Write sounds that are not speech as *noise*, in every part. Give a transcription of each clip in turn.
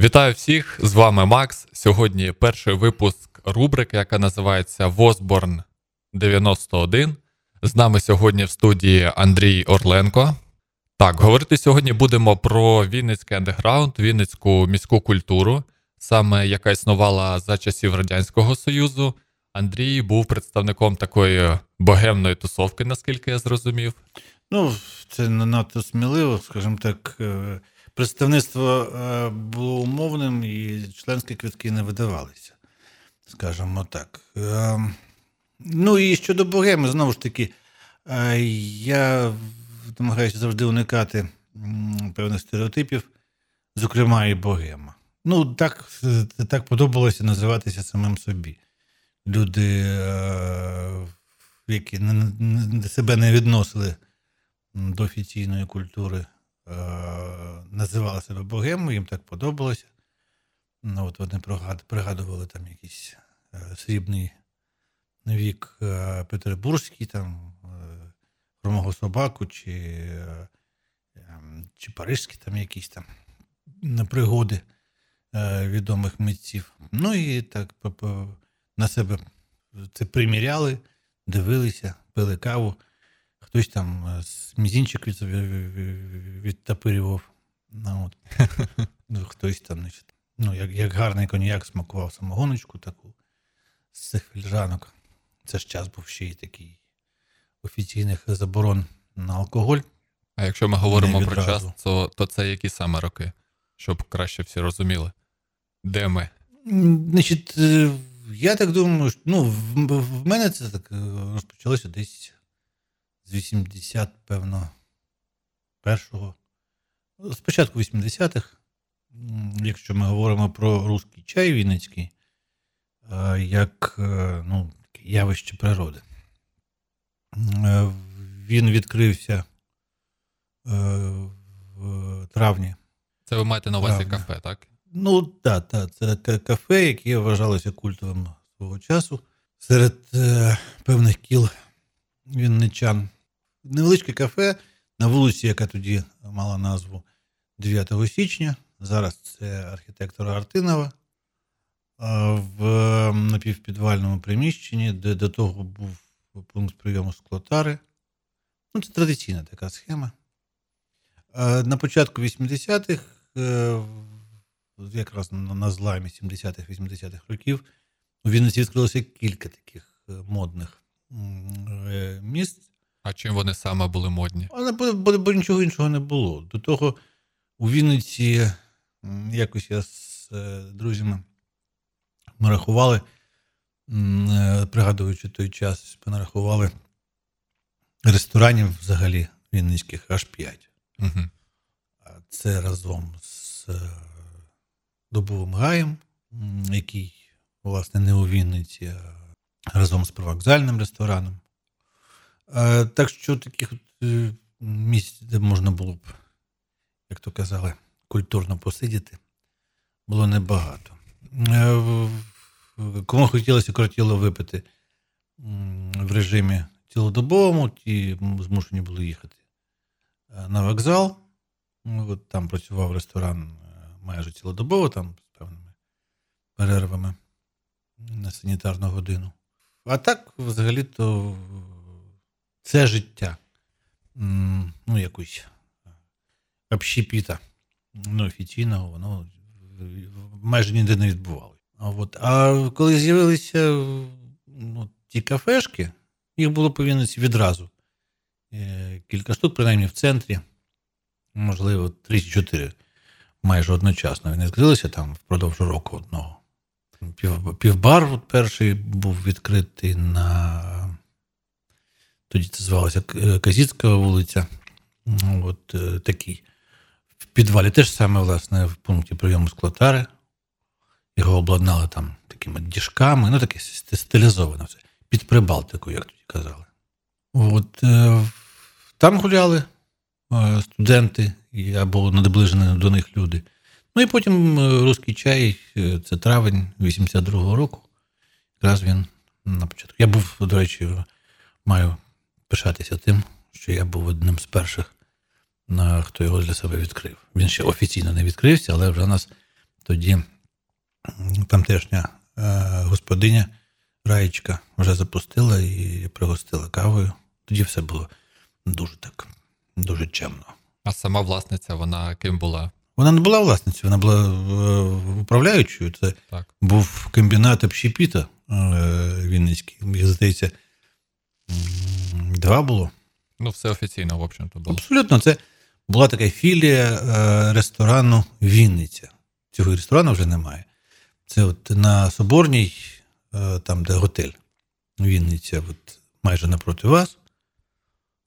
Вітаю всіх! З вами Макс. Сьогодні перший випуск рубрики, яка називається Возборн 91. З нами сьогодні в студії Андрій Орленко. Так, говорити сьогодні будемо про Вінницький андеграунд, Вінницьку міську культуру, саме яка існувала за часів Радянського Союзу. Андрій був представником такої богемної тусовки, наскільки я зрозумів. Ну, це не надто сміливо, скажімо так. Е, представництво е, було умовним і членські квитки не видавалися, скажімо так. Е, ну і щодо богеми, знову ж таки, я намагаюся завжди уникати певних стереотипів, зокрема, і богема. Ну, так так подобалося називатися самим собі. Люди, які себе не відносили до офіційної культури, називали себе богемою, їм так подобалося. Ну, от Вони пригадували там якийсь е, срібний вік е, Петербурзький, там Громого собаку, чи ем, чи Парижські там якісь там пригоди е, відомих митців. Ну і так на себе це приміряли, дивилися, пили каву. Хтось там з мізінчик відтапирював. Ну, от. *laughs* Ну, хтось там, значить, ну, як як гарний коньяк смакував самогоночку таку з цих фільжанок. Це ж час був ще й такий офіційних заборон на алкоголь. А якщо ми говоримо про час, то, то це які саме роки? Щоб краще всі розуміли. Де ми? Значить, е, я так думаю, що, ну, в, в мене це так е, розпочалося десь з 80, певно, першого. Спочатку 80-х, якщо ми говоримо про русський чай Вінницький, е, як ну, явище природи. Е, він відкрився е, в травні. Це ви маєте на увазі кафе, так? Ну, так, так. Це кафе, яке вважалося культовим свого часу. Серед е, певних кіл вінничан. Невеличке кафе на вулиці, яка тоді мала назву 9 січня. Зараз це архітектора Артинова. В напівпідвальному приміщенні, де до того був пункт прийому склотари. Ну, Це традиційна така схема. На початку 80-х, е, якраз на зламі 70-х, 80-х років, у Вінниці відкрилося кілька таких е, модних е, місць. А чим вони саме були модні? А, бо, бо, бо нічого іншого не було. До того у Вінниці якось я з друзями ми рахували. Е, пригадуючи той час, ми нарахували ресторанів взагалі вінницьких аж 5. Угу. Це разом з е, Добовим гаєм, який, власне, не у Вінниці, а разом з привокзальним рестораном. Так що таких е, місць, де можна було б, як то казали, культурно посидіти, було небагато. Кому хотілося кротіло випити в режимі цілодобовому, ті змушені були їхати е, на вокзал. От Там працював ресторан е, майже цілодобово, там з певними перервами на санітарну годину. А так, взагалі-то, це життя. Ну, якусь общепіта ну, офіційного, воно майже ніде не відбувалося. От. А коли з'явилися ну, ті кафешки, їх було по відразу. Е, кілька штук, принаймні в центрі, можливо, 3-4 майже одночасно. Вони відкрилися там впродовж року одного. Півбар перший був відкритий на. Тоді це звалося Казіцька вулиця. От е, такий. В підвалі теж саме, власне, в пункті прийому склотари. Його обладнали там такими діжками, ну таке стилізовано все. Під Прибалтику, як тоді казали. От, е, Там гуляли е, студенти або наближені до них люди. Ну і потім е, Руський чай, е, це травень 82-го року. Якраз він на початку. Я був, до речі, маю пишатися тим, що я був одним з перших, хто його для себе відкрив. Він ще офіційно не відкрився, але вже нас тоді тамтешня е, господиня Раєчка вже запустила і пригостила кавою. Тоді все було дуже так, дуже чемно. А сама власниця, вона ким була? Вона не була власницею, вона була е, управляючою. Це Так. був комбінат общепіта е, Вінницький. Їх, здається, два було. Ну, все офіційно, в общем-то, було. Абсолютно, це була така філія е, ресторану Вінниця. Цього ресторану вже немає. Це от на Соборній, е, там, де готель Вінниця, от майже напроти вас.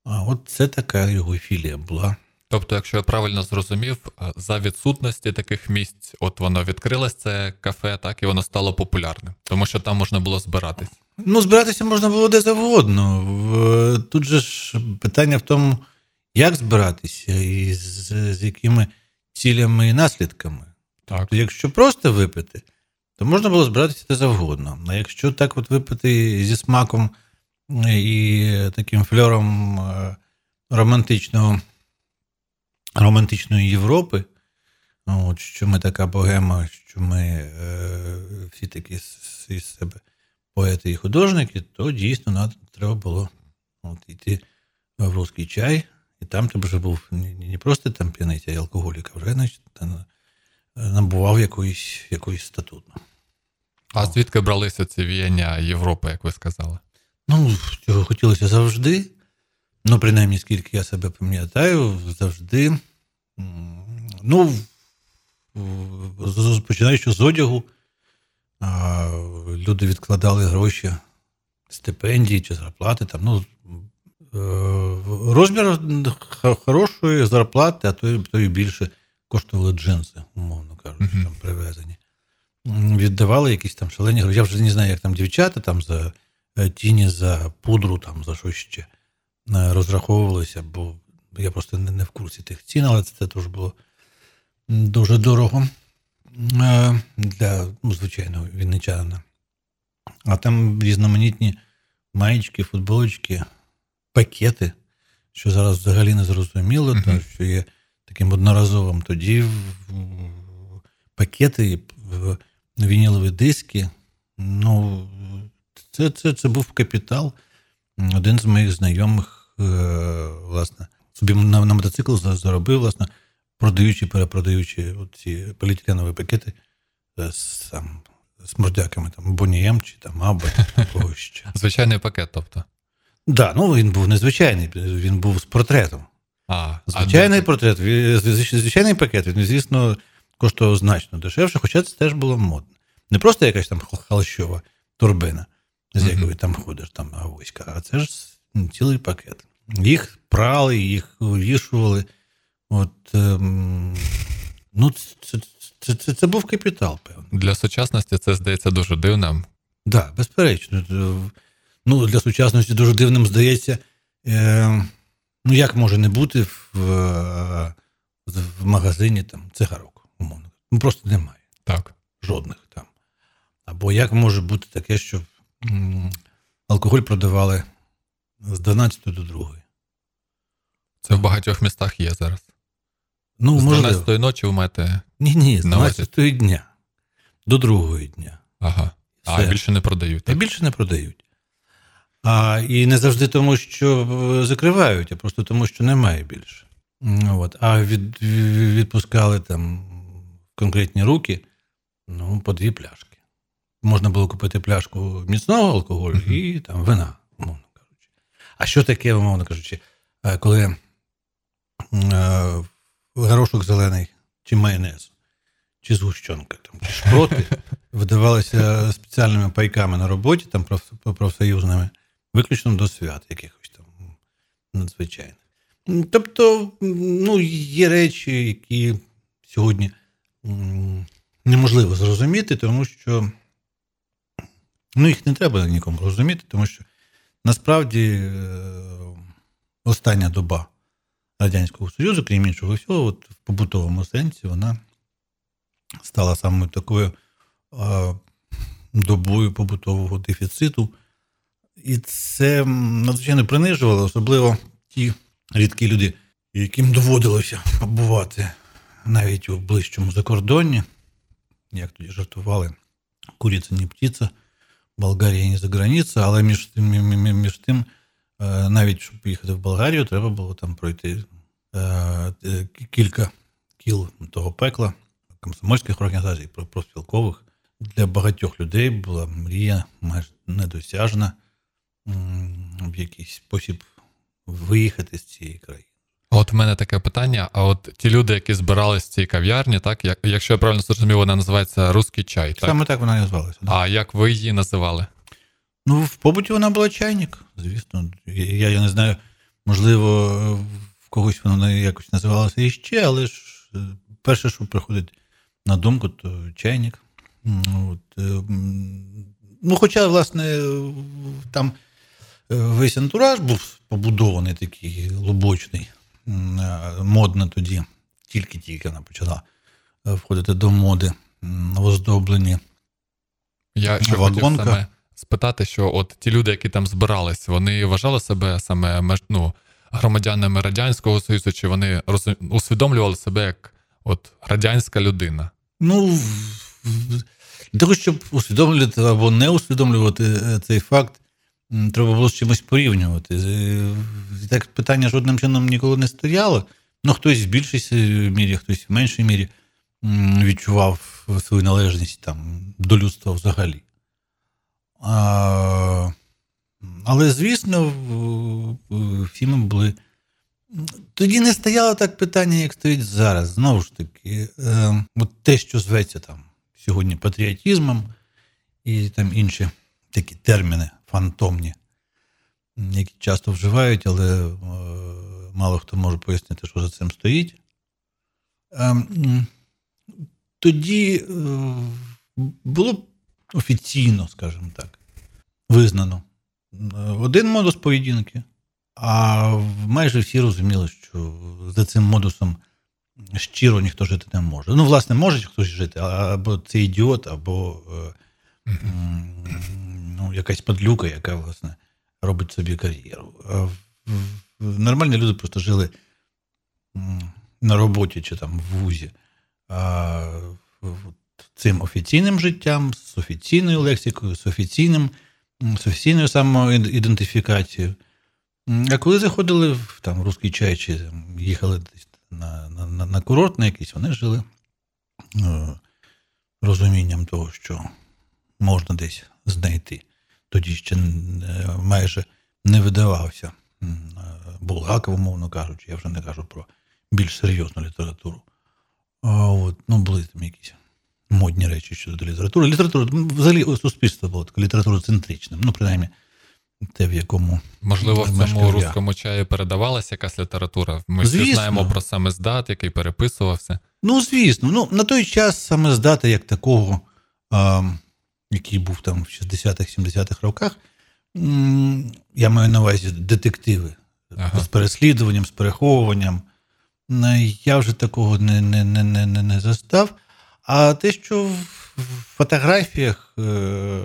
А от це така його філія була. Тобто, якщо я правильно зрозумів, е, за відсутності таких місць, от воно відкрилось це кафе, так, і воно стало популярним, тому що там можна було збиратись. Ну, збиратися можна було де завгодно. Тут же ж питання в тому, як збиратися і з, з якими цілями і наслідками. Так. Тобто, якщо просто випити, то можна було збиратися де завгодно. А якщо так от випити зі смаком і таким фльором е, романтичного, романтичної Європи, от, що ми така богема, що ми е, всі такі з- себе поети і художники, то дійсно надо, треба було от, йти в русський чай, і там ти вже був не, не просто там п'яний, а й алкоголік, а вже значить, набував якоїсь, якоїсь статуту. А звідки бралися ці віяння Європи, як ви сказали? Ну, цього хотілося завжди. Ну, принаймні, скільки я себе пам'ятаю, завжди. Ну, починаючи з одягу, люди відкладали гроші, стипендії чи зарплати. Там, ну, е, розмір хорошої зарплати, а то, то і більше коштували джинси, умовно кажучи, там привезені. Віддавали якісь там шалені гроші. Я вже не знаю, як там дівчата там за е, тіні, за пудру, там, за що ще розраховувалися, бо я просто не, не в курсі тих цін, але це теж було дуже дорого е, для ну, звичайного вінничанина. А там різноманітні маєчки, футболочки, пакети, що зараз взагалі не зрозуміло, Мгм. тому що є таким одноразовим. Тоді пакети, в- вінілові диски. Ну, це, це, це був капітал. Один з моїх знайомих, е, власне, собі на, на мотоцикл заробив, власне, продаючи, перепродаючи ці поліетиленові пакети е, з, там, з мордяками, там, Бонієм чи там чи когось ще. *laughs* Звичайний пакет, тобто. Да, ну він був незвичайний, він був з портретом. А, Звичайний а, портрет, звичайний пакет, він, звісно, коштував значно дешевше, хоча це теж було модно. Не просто якась там хал- халащова турбина, з якою там ходиш, там авоська, а це ж цілий пакет. Їх прали, їх вивішували. От, ем, ну, це, це, це, це був капітал, певно. Для сучасності це здається дуже дивним. Так, да, безперечно. Ну, для сучасності дуже дивним здається. Е, ну, як може не бути в, в магазині там цигарок, умовно. Ну, просто немає. Так. Жодних там. Або як може бути таке, що алкоголь продавали з 12 до 2. Це в багатьох містах є зараз. Ну, З можливо. 12 ночі ви маєте. Ні, ні, з на увазі. 12 дня до 2 дня. Ага. А Все. більше не продають. Та Так? більше не продають. А, і не завжди тому, що е, закривають, а просто тому, що немає більше. От. А від, від- відпускали там конкретні руки ну, по дві пляшки. Можна було купити пляшку міцного алкоголю Мгм. і там вина, умовно кажучи. А що таке, умовно кажучи, е, коли е, горошок зелений чи майонез, чи згущенка, там, чи шпроти *laughs* видавалися спеціальними пайками на роботі, там профсоюзними, виключно до свят якихось там надзвичайних. Тобто, ну, є речі, які сьогодні неможливо зрозуміти, тому що ну, їх не треба нікому розуміти, тому що насправді е, остання доба Радянського Союзу, крім іншого всього, от в побутовому сенсі, вона стала саме такою е, добою побутового дефіциту. І це надзвичайно принижувало, особливо ті рідкі люди, яким доводилося побувати навіть у ближчому закордонні. як тоді жартували, куриця не птиця, Болгарія не за границя, але між тим, між тим, е, навіть щоб поїхати в Болгарію, треба було там пройти е, кілька кіл того пекла, комсомольських організацій, профспілкових. Для багатьох людей була мрія майже недосяжна в якийсь спосіб виїхати з цієї країни. От в мене таке питання: а от ті люди, які збирались в цій кав'ярні, так як якщо я правильно зрозумів, вона називається Руський чай. так? Саме так вона і називалася. Да. А як ви її називали? Ну, в побуті вона була чайник, звісно. Я я не знаю, можливо, в когось вона якось називалася іще, але ж перше, що приходить на думку, то чайник. От, е, Ну, Хоча, власне, там е, весь антураж був побудований такий глибочний, модно тоді, тільки-тільки вона почала входити до моди, оздоблені. Я ще хотів саме спитати, що от ті люди, які там збирались, вони вважали себе саме ну, громадянами Радянського Союзу, чи вони розум... усвідомлювали себе як от радянська людина? Ну, для того, щоб усвідомлювати або не усвідомлювати е, цей факт, треба було з чимось порівнювати. Так питання жодним чином ніколи не стояло. Ну, хтось в більшій мірі, хтось в меншій мірі відчував свою належність там, до людства взагалі. А, Але, звісно, всі були. Тоді не стояло так питання, як стоїть зараз. Знову ж таки, е, от те, що зветься там сьогодні патріотизмом і там інші такі терміни фантомні, які часто вживають, але е, мало хто може пояснити, що за цим стоїть. Е, тоді е, було офіційно, скажімо так, визнано один модус поведінки, а майже всі розуміли, що за цим модусом щиро ніхто жити не може. Ну, власне, може хтось жити, або це ідіот, або е, ну, якась подлюка, яка, власне, робить собі кар'єру. Нормальні люди просто жили на роботі чи там в вузі. А, Цим офіційним життям, з офіційною лексикою, з офіційним, з офіційною самоідентифікацією. А коли заходили в там, русський чай чи їхали десь на на, на курорт на якийсь, вони жили е, розумінням того, що можна десь знайти. Тоді ще майже не видавався е, Булгаков, умовно кажучи, я вже не кажу про більш серйозну літературу. А от, Ну, були там якісь модні речі щодо літератури. Література, взагалі суспільство було таке літературоцентричним, ну, принаймні те, в якому можливо в цьому русскому чаї передавалася якась література. Ми звісно. всі знаємо про саме здат, який переписувався. Ну, звісно, ну на той час саме здата, як такого, а, який був там в 60-х-70-х роках, я маю на увазі детективи ага. з переслідуванням, з переховуванням. Я вже такого не не, не, не, не застав. А те, що в фотографіях е,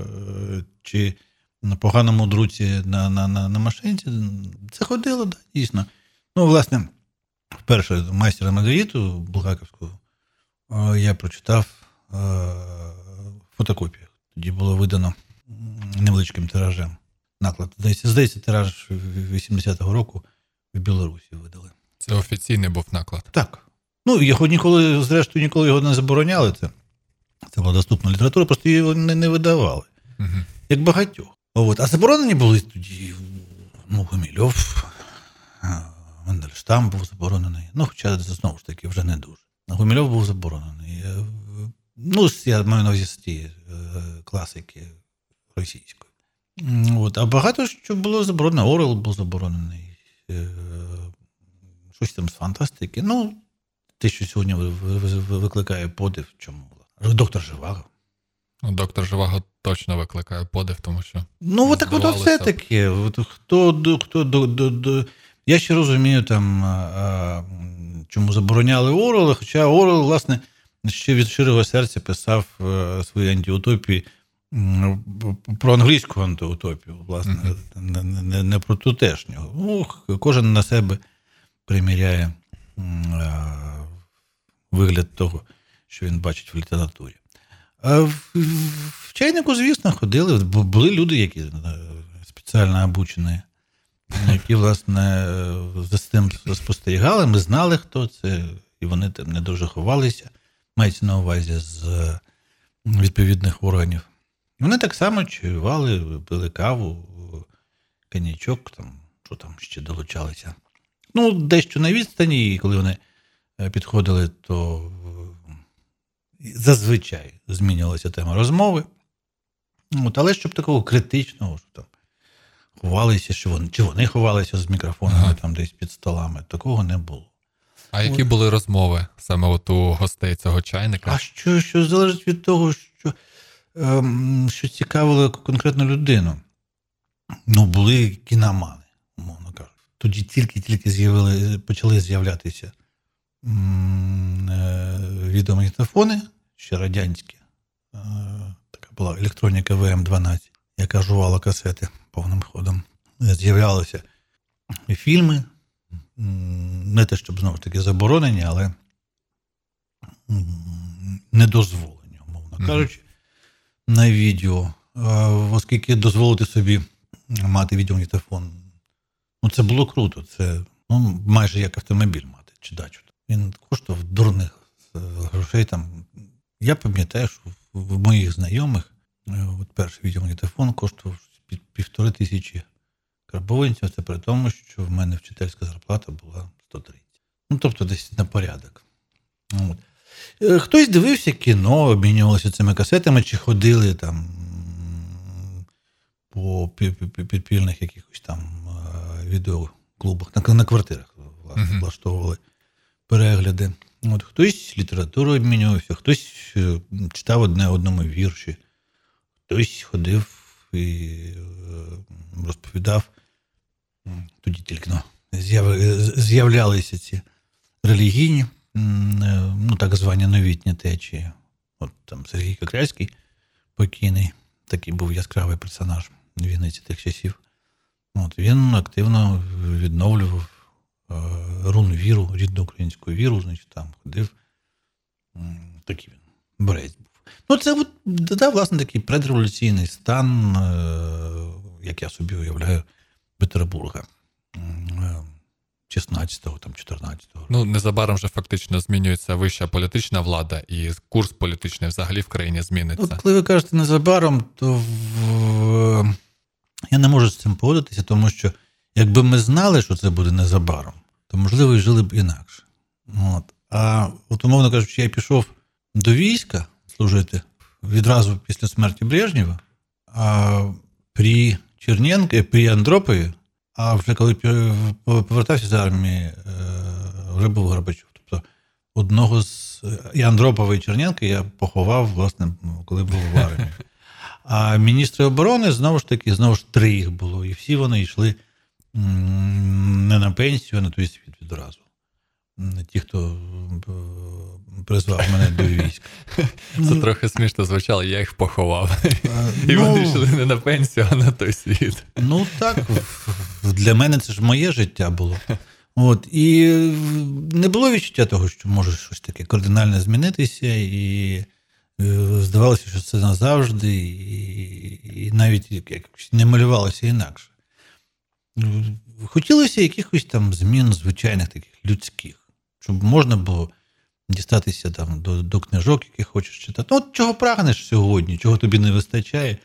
чи на поганому друці на на, на, на машинці. Це ходило, да, дійсно. Ну, власне, вперше майстера Маргариту Булгаковську я прочитав фотокопію. Тоді було видано невеличким тиражем. Наклад. Здається, здається, тираж 80-го року в Білорусі видали. Це офіційний був наклад. Так. Ну, його ніколи, зрештою, ніколи його не забороняли. Це це була доступна література, просто її не, не видавали. Угу. Як багатьох. От. А заборонені були тоді ну, Гумільов, Мендельштам був заборонений. Ну, хоча знову ж таки вже не дуже. Гумільов був заборонений. Е, ну, я маю на увазі з тієї е, класики російської. От. А багато що було заборонено. Орел був заборонений. Е, щось там з фантастики. Ну, те, що сьогодні викликає подив, чому? була. Доктор Живаго. Ну, доктор Живаго точно викликає подив, тому що. Ну, от так воно все таке. Хто, хто, до, до, до... Я ще розумію, там, чому забороняли Орел, хоча Орел, власне, ще від щирого серця писав е, свої антиутопії про англійську антиутопію, власне, mm-hmm. не, не, не про тутешнього. Ну, Кожен на себе приміряє вигляд того, що він бачить в літературі. А в, в чайнику, звісно, ходили. Бу- Були люди, які е, спеціально обучені, які, власне, е, за цим спостерігали. Ми знали, хто це, і вони там не дуже ховалися. Мається на увазі з е, відповідних органів. І Вони так само чаювали, пили каву, коньячок, там, що там ще долучалися. Ну, дещо на відстані, і коли вони е, підходили, то е, зазвичай змінювалася тема розмови. От, але щоб такого критичного, що там ховалися, що вони, чи вони ховалися з мікрофонами Ага. там десь під столами, такого не було. А які були розмови саме от у гостей цього чайника? А що, що залежить від того, що, ем, що цікавило конкретну людину? Ну, були кіномани, умовно кажучи. Тоді тільки-тільки з'явили, почали з'являтися м, е, відеомагнітофони, ще радянські. Е, така була електроніка ВМ-12, яка жувала касети повним ходом. З'являлися фільми, не те, щоб знову ж таки заборонені, але м, недозволені, умовно Мгм. кажучи, на відео. Оскільки дозволити собі мати відеомагнітофон, ну це було круто. Це ну, майже як автомобіль мати чи дачу. Він коштував дурних е, грошей. Там. Я пам'ятаю, що в, моїх знайомих е, от перший відеомагнітофон коштував під півтори тисячі карбованців. Це при тому, що в мене вчительська зарплата була 130. Ну, тобто десь на порядок. От. Е, Хтось дивився кіно, обмінювалися цими касетами, чи ходили там по пі- пі- пі- підпільних якихось там е, відеоклубах, на, на квартирах власне, влаштовували перегляди. От, хтось літературу обмінювався, хтось е, читав одне одному вірші, хтось ходив і е, розповідав. Тоді тільки ну, з'являлися ці релігійні, е, ну так звані новітні течії. От там Сергій Кокряцький, покійний, такий був яскравий персонаж Вінниці тих часів. От, він активно відновлював е, рунну віру, рідну українську віру, значить, там ходив. Такий він борець був. Ну, це от, да, власне, такий предреволюційний стан, е, як я собі уявляю, Петербурга. Е, 16-го, там, 14-го. Ну, незабаром вже фактично змінюється вища політична влада, і курс політичний взагалі в країні зміниться. От коли ви кажете незабаром, то в... я не можу з цим погодитися, тому що якби ми знали, що це буде незабаром, то можливо і жили б інакше. От. А от, умовно кажучи, я пішов до війська служити відразу після смерті Брежнєва, а при Черненко, при Андропові, а вже коли повертався з армії, е, вже був Горбачов. Тобто одного з і Андропова і Черненка я поховав, власне, коли був в армії. *laughs* А міністри оборони знову ж таки, знову ж три їх було, і всі вони йшли не на пенсію, а на той світ відразу. Ті, хто е, призвав мене до військ. *laughs* Це трохи смішно звучало, я їх поховав. Е, І ну, вони йшли не на пенсію, а на той світ. Ну так, для мене це ж моє життя було. От, і не було відчуття того, що може щось таке кардинально змінитися, і е, здавалося, що це назавжди, і, і навіть як- якось не малювалося інакше. Хотілося якихось там змін звичайних таких людських, щоб можна було дістатися там до, до книжок, які хочеш читати. Ну, от чого прагнеш сьогодні, чого тобі не вистачає,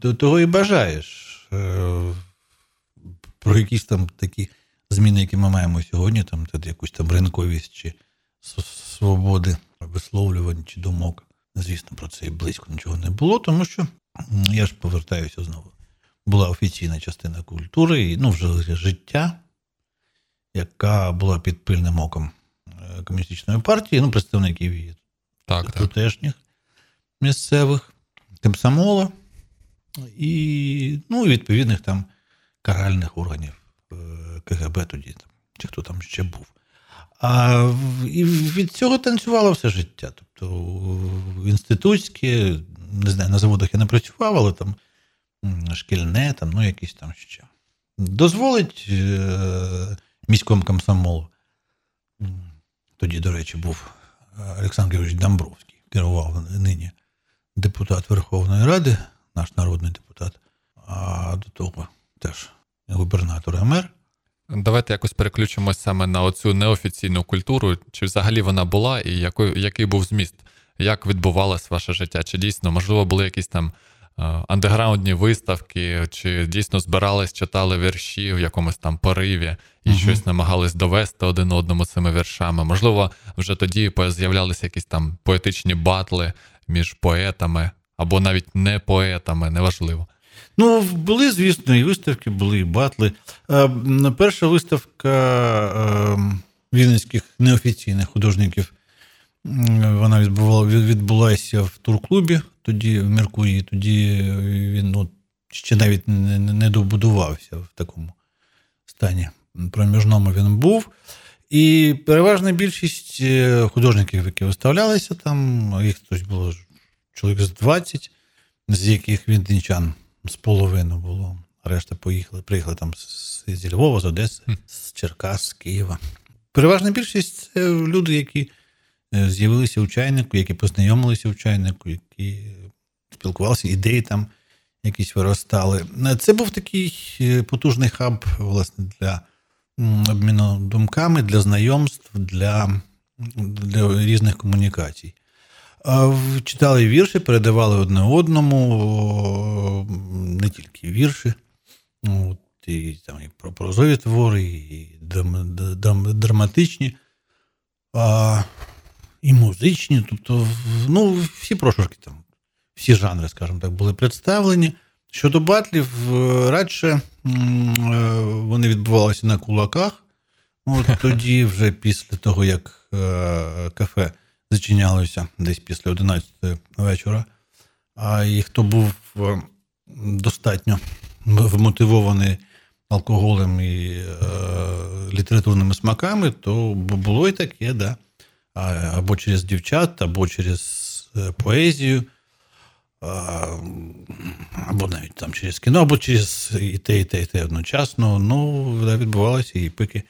то, того і бажаєш. Е, Про якісь там такі зміни, які ми маємо сьогодні, там якусь там ринковість чи свободи висловлювань чи думок. Звісно, про це і близько нічого не було, тому що я ж повертаюся знову. Була офіційна частина культури, і ну, вже життя, яка була під пильним оком е, комуністичної партії, ну, представників її Так, так. тутешніх місцевих, комсомола і ну, і відповідних там каральних органів е, КГБ тоді, чи хто там ще був. А і від цього танцювало все життя. Тобто в- інститутське, не знаю, на заводах я не працював, але там шкільне, там, ну, якісь там ще. Дозволить е, міському комсомолу. Тоді, до речі, був Олександр Георгійович Домбровський, керував нині депутат Верховної Ради, наш народний депутат, а до того теж губернатор і. Давайте якось переключимось саме на оцю неофіційну культуру. Чи взагалі вона була, і який, який був зміст? Як відбувалось ваше життя? Чи дійсно, можливо, були якісь там е, андеграундні виставки, чи дійсно збирались, читали вірші в якомусь там пориві і uh щось намагались довести один одному цими віршами? Можливо, вже тоді з'являлися якісь там поетичні батли між поетами або навіть не поетами, неважливо. Ну, були, звісно, і виставки, були і батли. Е, перша виставка е, вінницьких неофіційних художників. Вона відбувала, відбулася в турклубі, тоді в Меркурії, тоді він ну, ще навіть не, не добудувався в такому стані. Проміжному він був. І переважна більшість е, художників, які виставлялися там, їх хтось було чоловік з 20, з яких вінничан з половину було. Решта поїхали, приїхали там зі Львова, з Одеси, з Черкас, з Києва. Переважна більшість це люди, які е, з'явилися у чайнику, які познайомилися у чайнику, які спілкувалися, ідеї там якісь виростали. Це був такий е, потужний хаб, власне, для обміну думками, для знайомств, для, для різних комунікацій. Читали вірші, передавали одне одному, не тільки вірші, от, і там і про прозові твори, і драматичні, музичні. Тобто, ну, всі прошурки там, всі жанри, скажімо так, були представлені. Щодо батлів, радше е, вони відбувалися на кулаках. От *laughs* Тоді, вже після того, як е, кафе зачинялося десь після 11 вечора. А і хто був е, достатньо вмотивований алкоголем і е, літературними смаками, то було і таке, да. Або через дівчат, або через е, поезію, або навіть там через кіно, або через і те, і те, і те одночасно. Ну, відбувалося і пики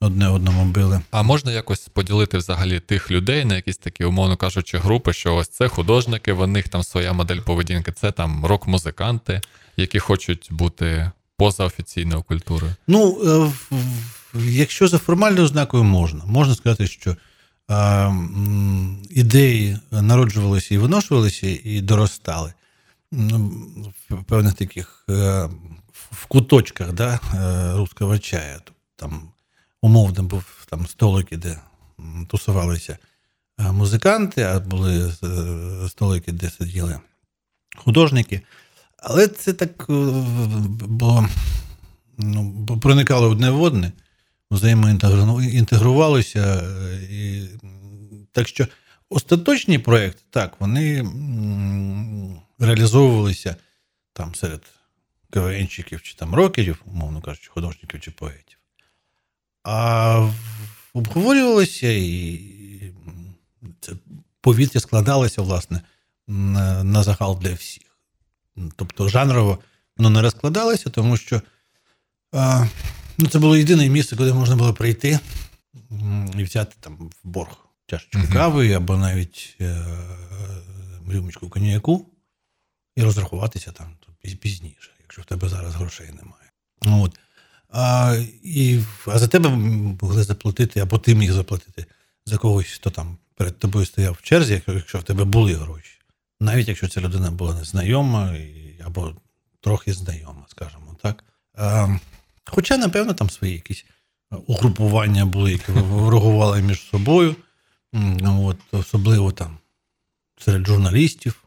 одне одному били. А можна якось поділити взагалі тих людей на якісь такі, умовно кажучи, групи, що ось це художники, в них там своя модель поведінки, це там рок-музиканти, які хочуть бути поза офіційною культурою? Ну, е, якщо за формальною ознакою можна, можна сказати, що. Ідеї народжувалися і виношувалися, і доростали ну, в певних таких е, в куточках да, е, русского чая. Там умовно був там столики, де тусувалися е, музиканти, а були е, столики, де сиділи художники. Але це так е, було, ну, проникало одне в одне, взаємоінтегрувалося. І, Так що остаточні проекти, так, вони реалізовувалися там серед КВНщиків чи там рокерів, умовно кажучи, художників чи поетів а обговорювалося, і це повітря складалося, власне, на загал для всіх. Тобто, жанрово воно не розкладалося, тому що ну, це було єдине місце, куди можна було прийти і взяти там в борг чашечку uh-huh. кави або навіть е, рюмочку коньяку і розрахуватися там пізніше, якщо в тебе зараз грошей немає. От. А і, а за тебе могли заплатити, або ти міг заплатити за когось, хто там перед тобою стояв в черзі, якщо в тебе були гроші. Навіть якщо ця людина була незнайома або трохи знайома, скажімо так. А, Хоча, напевно, там свої якісь угрупування були, які *laughs* ворогували між собою, От, особливо там серед журналістів,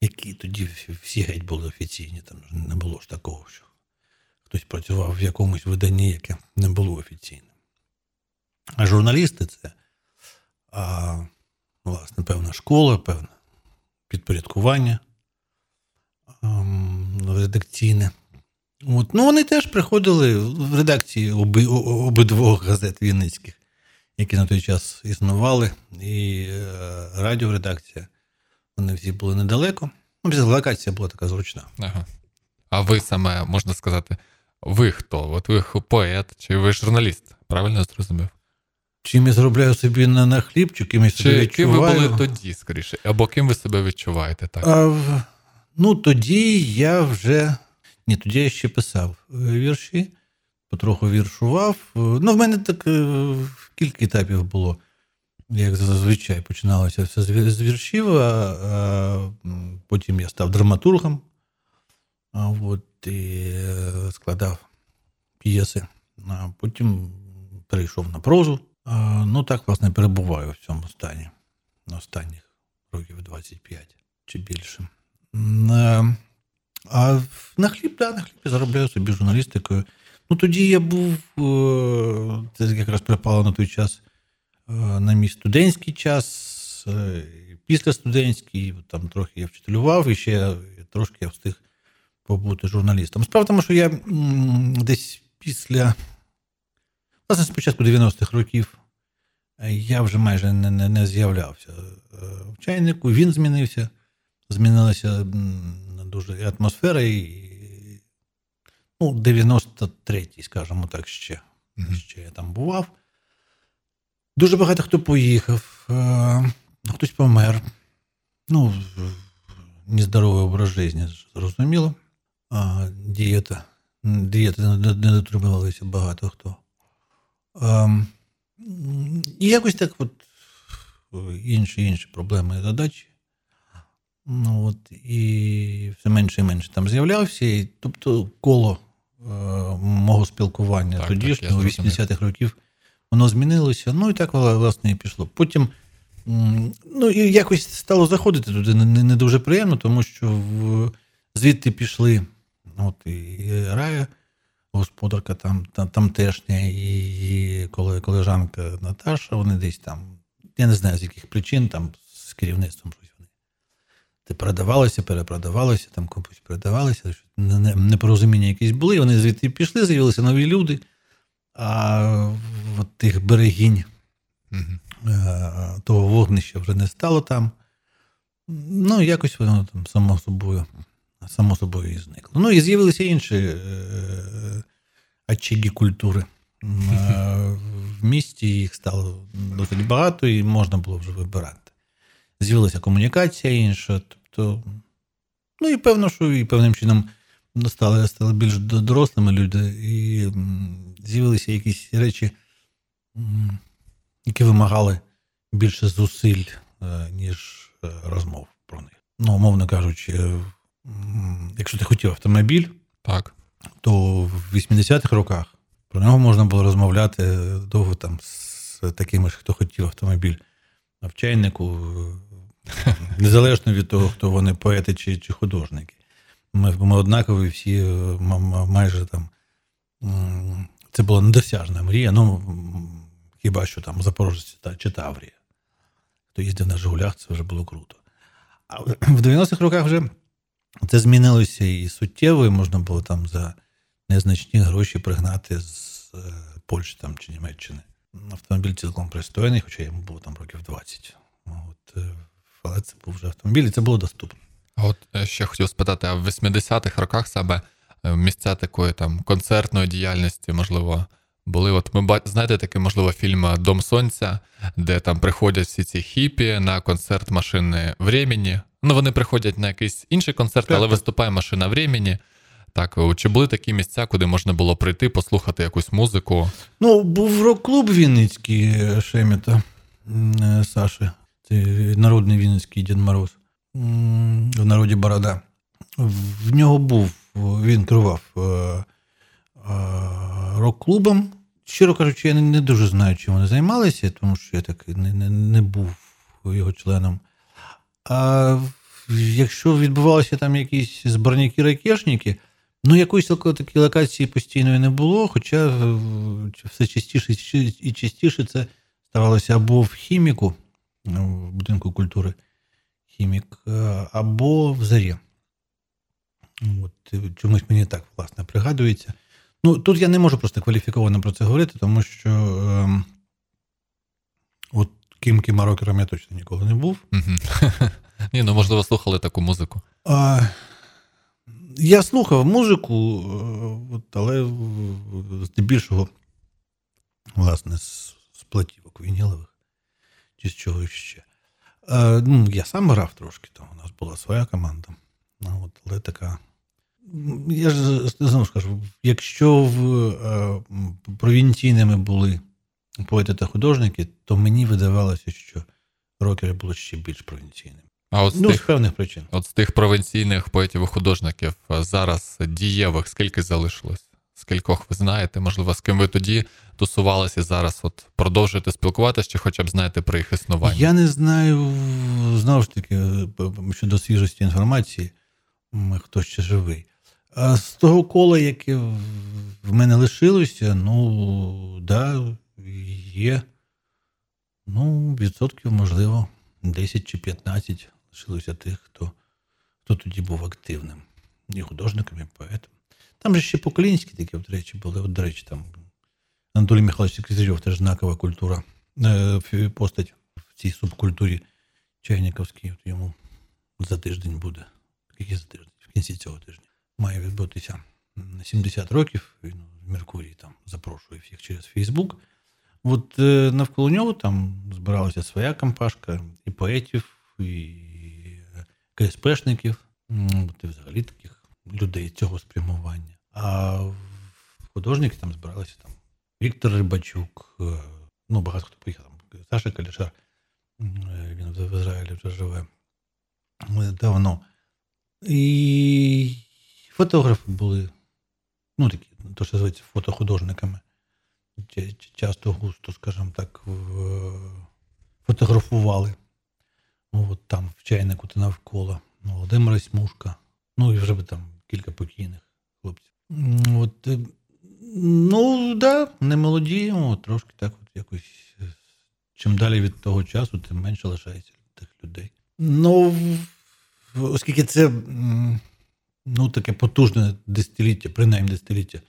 які тоді всі геть були офіційні, там не було ж такого, що хтось працював в якомусь виданні, яке не було офіційним. А журналісти це, а, власне, певна школа, певне підпорядкування а, редакційне. От. Ну, Вони теж приходили в редакції оби, обидвох газет Вінницьких, які на той час існували, і е, радіоредакція. Вони всі були недалеко. Ну, локація була така зручна. Ага. А ви саме можна сказати, ви хто? От ви поет, чи ви журналіст? Правильно я зрозумів? Чим я заробляю собі на, на хліб, чи ким я себе Чи ким ви були тоді, скоріше? Або ким ви себе відчуваєте? Так? А, ну, тоді я вже. Ні, тоді я ще писав е, вірші, потроху віршував. Е, Ну, в мене так е, кілька етапів було. Як зазвичай починалося все з віршів, а, потім я став драматургом. От, і складав п'єси. А потім перейшов на прозу. Ну так, власне, перебуваю в цьому стані останніх років 25 чи більше. А на хліб, да, на хліб я заробляю собі журналістикою. Ну тоді я був, е, це якраз припало на той час е, на мій студентський час, е, після студентський, там трохи я вчителював, і ще трошки я встиг побути журналістом. Справа в тому, що я десь після, власне, спочатку 90-х років я вже майже не, не, не з'являвся в чайнику, він змінився, змінилася дуже і атмосфера, і ну, 93-й, скажімо так, ще. Мгм. Ще я там бував. Дуже багато хто поїхав, е, хтось помер. Ну, нездоровий образ життя, зрозуміло. А, дієта. Дієти не, дотримувалися багато хто. Ем, і якось так от е, інші інші проблеми і задачі. Ну, от, і все менше і менше там з'являвся. І, тобто коло е, мого спілкування Так, тодішнього, 80-х років, воно змінилося. Ну і так власне і пішло. Потім ну, і якось стало заходити туди не, не, не дуже приємно, тому що в, звідти пішли от, і Рая, господарка там, там, тамтешня, і її колежанка Наташа, вони десь там, я не знаю з яких причин, там з керівництвом щось Те перепродавалося, там комусь не- непорозуміння якісь були, вони звідти пішли, з'явилися нові люди, а от тих берегінь е, того вогнища вже не стало там. Ну, якось воно там само собою, само собою і зникло. Ну і з'явилися інші е, очаги культури. Е, *laughs* В місті їх стало досить багато, і можна було вже вибирати. З'явилася комунікація інша. Тобто, ну і певно, що і певним чином стали, стали більш дорослими люди, і з'явилися якісь речі, які вимагали більше зусиль, е, ніж е, розмов про них. Ну, умовно кажучи, е, якщо ти хотів автомобіль, Так. то в 80-х роках про нього можна було розмовляти довго там з такими ж, хто хотів автомобіль в чайнику, *laughs* незалежно від того, хто вони поети чи, чи художники. Ми, ми однакові всі е, майже там. Це була недосяжна мрія, ну хіба що там Запорожець та- чи Таврія. Хто їздив на Жигулях, це вже було круто. А в 90-х роках вже це змінилося і суттєво, і можна було там за незначні гроші пригнати з е, Польщі там, чи Німеччини. Автомобіль цілком пристойний, хоча йому було там років 20. От, е, але це був вже автомобіль, і це було доступно. А От е, ще хотів спитати, а в 80-х роках саме е, місця такої там концертної діяльності, можливо, були. От ми знаєте такий, можливо, фільм Дом Сонця, де там приходять всі ці хіпі на концерт машини времени. Ну, вони приходять на якийсь інший концерт, але виступає машина времени. Так, чи були такі місця, куди можна було прийти, послухати якусь музику? Ну, був рок-клуб Вінницький е, е, Саші. Народний Вінницький Дід Мороз. В народі Борода. В нього був, він керував е, е, рок-клубом. Щиро кажучи, я не, дуже знаю, чим вони займалися, тому що я так не, не, не був його членом. А якщо відбувалися там якісь зборняки-ракешники, ну якоїсь тако- такої локації постійної не було, хоча все частіше і частіше це ставалося або в хіміку, в будинку культури хімік, е, або в зарі. От, е, чомусь мені так, власне, пригадується. Ну, тут я не можу просто кваліфіковано про це говорити, тому що ем, от ким ким рокером я точно ніколи не був. *laughs* Ні, ну можливо, слухали таку музику. А, я слухав музику, е, от, але е, здебільшого, власне, з, з платівок вінілових чи з чого ще. Е, ну, Я сам грав трошки, там у нас була своя команда. Ну, от, але така. Я ж знову ж кажу, якщо в, е, провінційними були поети та художники, то мені видавалося, що рокери були ще більш провінційними. А от з, Ну, з тих, певних причин. от з тих провінційних поетів і художників е, зараз дієвих скільки залишилось? Скількох ви знаєте? Можливо, з ким ви тоді тусувалися зараз от продовжуєте спілкуватися, чи хоча б знаєте про їх існування? Я не знаю, знову ж таки, щодо свіжості інформації, хто ще живий. А з того кола, яке в- мене лишилося, ну, да, є. Ну, відсотків, можливо, 10 чи 15 лишилося тих, хто, хто тоді був активним. І художником, і поетом. Там же ще поколінські такі, от речі, були. От, до речі, там Анатолій Михайлович Кизирьов теж знакова культура, е, постать в цій субкультурі Чайніковській. От йому за тиждень буде. Скільки за тиждень? В кінці цього тижня. Має відбутися м, 70 років. Він в Меркурії там запрошує всіх через Фейсбук. От е, навколо нього там збиралася своя компашка і поетів, і КСПшників, от і взагалі таких людей цього спрямування. А художники там збиралися там Віктор Рибачук, е, ну багато хто поїхав. Там, Саша Калішар, е, він в Ізраїлі вже живе давно. І фотографи були, ну такі, то, що називається фотохудожниками. Часто густо, скажімо так, фотографували. Ну, от там в чайнику та навколо. Володимир Смушка. Ну і вже би там кілька покійних хлопців. От, е, ну, да, не молоді, от, трошки так от якось. е, Чим далі від того часу, тим менше лишається тих людей. Ну, оскільки це ну, таке потужне десятиліття, принаймні десятиліття,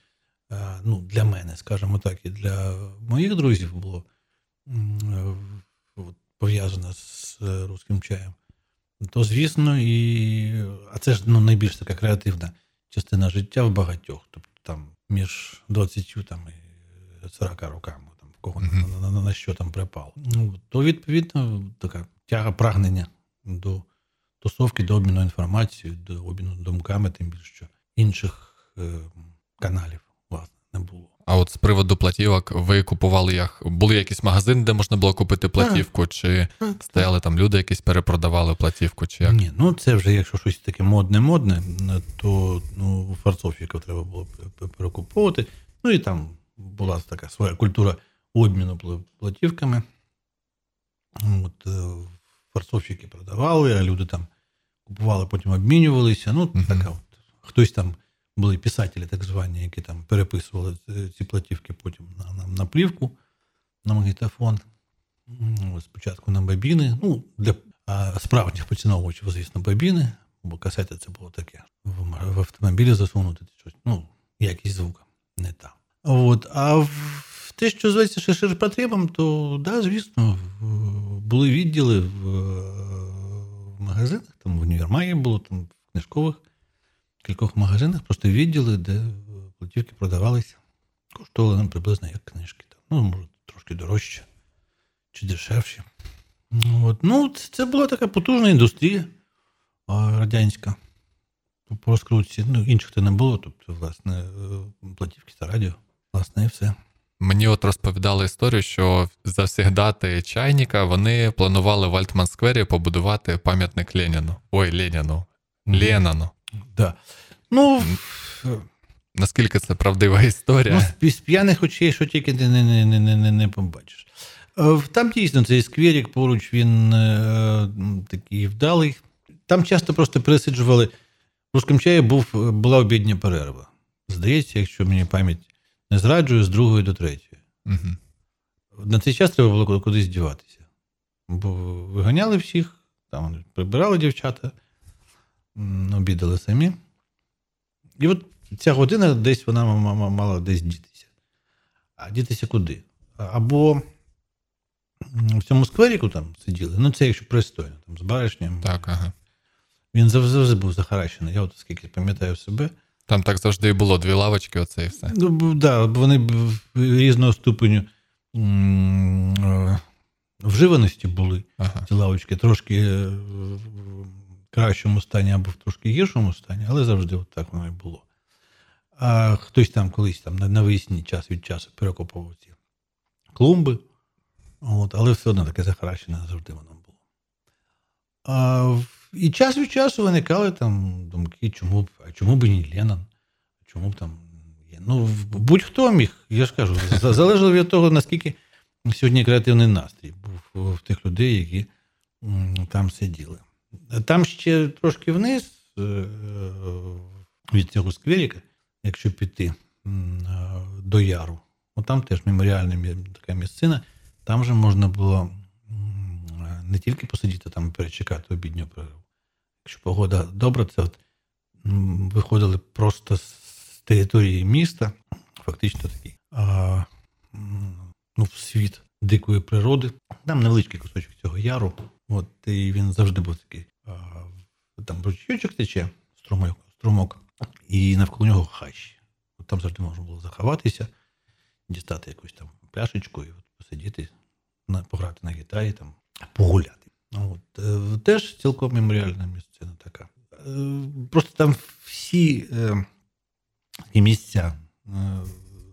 е, ну, для мене, скажімо так, і для моїх друзів було пов'язано з руським чаєм, то звісно, і. А це ж ну, найбільш така креативна частина життя в багатьох. Тобто там між 20 там, і 40 роками, там, в кого Мгм. на, на, на, на що там припало. Ну, то відповідно така тяга прагнення до тусовки, до обміну інформацією, до обміну думками, тим більше, що інших е, каналів. А от з приводу платівок, ви купували їх? Були якісь магазини, де можна було купити платівку, чи стояли там люди, якісь перепродавали платівку, чи як? Ні, ну це вже якщо щось таке модне-модне, то ну, фарцовщиків треба було п- перекуповувати. Ну і там була така своя культура обміну платівками. От, е, фарцовщики продавали, а люди там купували, потім обмінювалися. Ну, Мгм. така от. Хтось там були писателі, так звані, які там переписували ці- платівки потім на, на, на плівку, на магнітофон. Спочатку на бобіни. Ну, для справжніх поціновувачів, звісно, бобіни, бо касети це було таке. В, в автомобілі засунути щось. Ну, якість звука не та. От. А в те, що зветься ще ширпотребом, то да, звісно, були відділи в, в магазинах, там в універмагі було, там в книжкових кількох магазинах, просто відділи, де платівки продавалися. Коштували нам приблизно як книжки. Ну, може, трошки дорожче чи дешевші. Ну, От. Ну, це, була така потужна індустрія радянська. По розкрутці. Ну, інших то не було, тобто, власне, е, платівки та радіо. Власне, і все. Мені от розповідали історію, що завсігдати чайника вони планували в Альтман Сквері побудувати пам'ятник Леніну. Ой, Леніну. Леніну. Да. Ну, Наскільки це правдива історія? Ну, з п'яних очей, що тільки ти не, не, не, не, не, не побачиш. Е, Там дійсно цей скверик поруч, він е, такий вдалий. Там часто просто пересиджували. В русском чаї був, була обідня перерва. Здається, якщо мені пам'ять не зраджує, з другої до третьої. Мгм. На цей час треба було кудись діватися. Бо виганяли всіх, там прибирали дівчата, обідали самі. І от ця година десь вона мала десь дітися. А дітися куди? Або в цьому скверіку там сиділи, ну це якщо пристойно, там з баришням. Так, ага. Він завжди був захаращений. Я от скільки пам'ятаю себе. Там так завжди і було дві лавочки, оце і все. Ну, б- да, вони різного ступеню е, вживаності були Ага. ці лавочки трошки е, кращому стані або в трошки гіршому стані, але завжди от так воно і було. А хтось там колись там на- навесні час від часу перекопував ці клумби, от, але все одно таке захаращене завжди воно було. А, і час від часу виникали там думки, чому б, а чому б і не Леннон, чому б там. Ну, будь-хто міг, я ж кажу, за- залежало від того, наскільки сьогодні креативний настрій був в тих людей, які там сиділи. Там ще трошки вниз е, від цього скверіка, якщо піти е, до Яру, там теж меморіальна така місцина, там же можна було е, не тільки посидіти там і перечекати обідню перерву. Якщо погода добра, це от, виходили просто з території міста, фактично такий а, ну, в світ дикої природи. Там невеличкий кусочок цього яру. От, і він завжди був такий. Там ручійочок тече, струмок, струмок, і навколо нього хащі. От там завжди можна було заховатися, дістати якусь там пляшечку і от посидіти, на, пограти на гітарі, там, погуляти. От, е, теж цілком меморіальна місцина така. Е, просто там всі е, місця, е,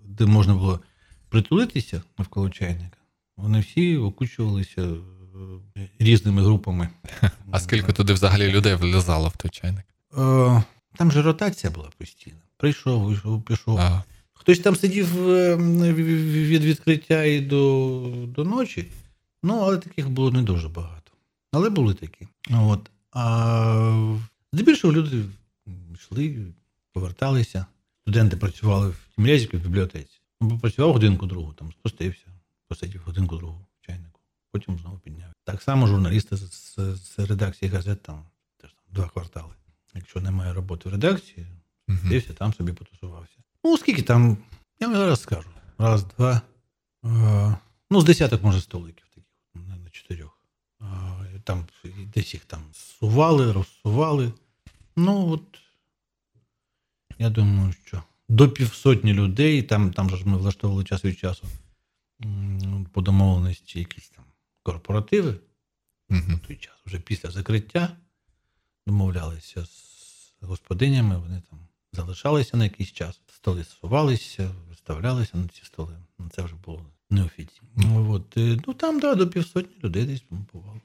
де можна було притулитися навколо чайника, вони всі окучувалися різними групами. А скільки туди взагалі людей влізало в той чайник? Е, Там же ротація була постійна. Прийшов, вийшов, пішов. А, Хтось там сидів е, від відкриття і до, до ночі. Ну, але таких було не дуже багато. Але були такі. Ну, От. А здебільшого люди йшли, поверталися. Студенти працювали в Тімрязівці в бібліотеці. Працював годинку другу, там спустився, посидів годинку другу потім знову підняв. Так само журналісти з, з, з редакції газет там теж там два квартали. Якщо немає роботи в редакції. Дився, там собі потусувався. Ну, скільки там, я вам зараз скажу. Раз, два. Е, ну, з десяток, може, столиків таких, на, на чотирьох. Е, там десь їх там сували, розсували. Ну, от, я думаю, що до півсотні людей, там, там же ж ми влаштовували час від часу по домовленості якісь там корпоративи. Мгм. В той час, вже після закриття, домовлялися з господинями, вони там залишалися на якийсь час, столи сувалися, виставлялися на ці столи. Ну, Це вже було неофіційно. Ну, от, е, ну там, да, до півсотні людей десь бувало.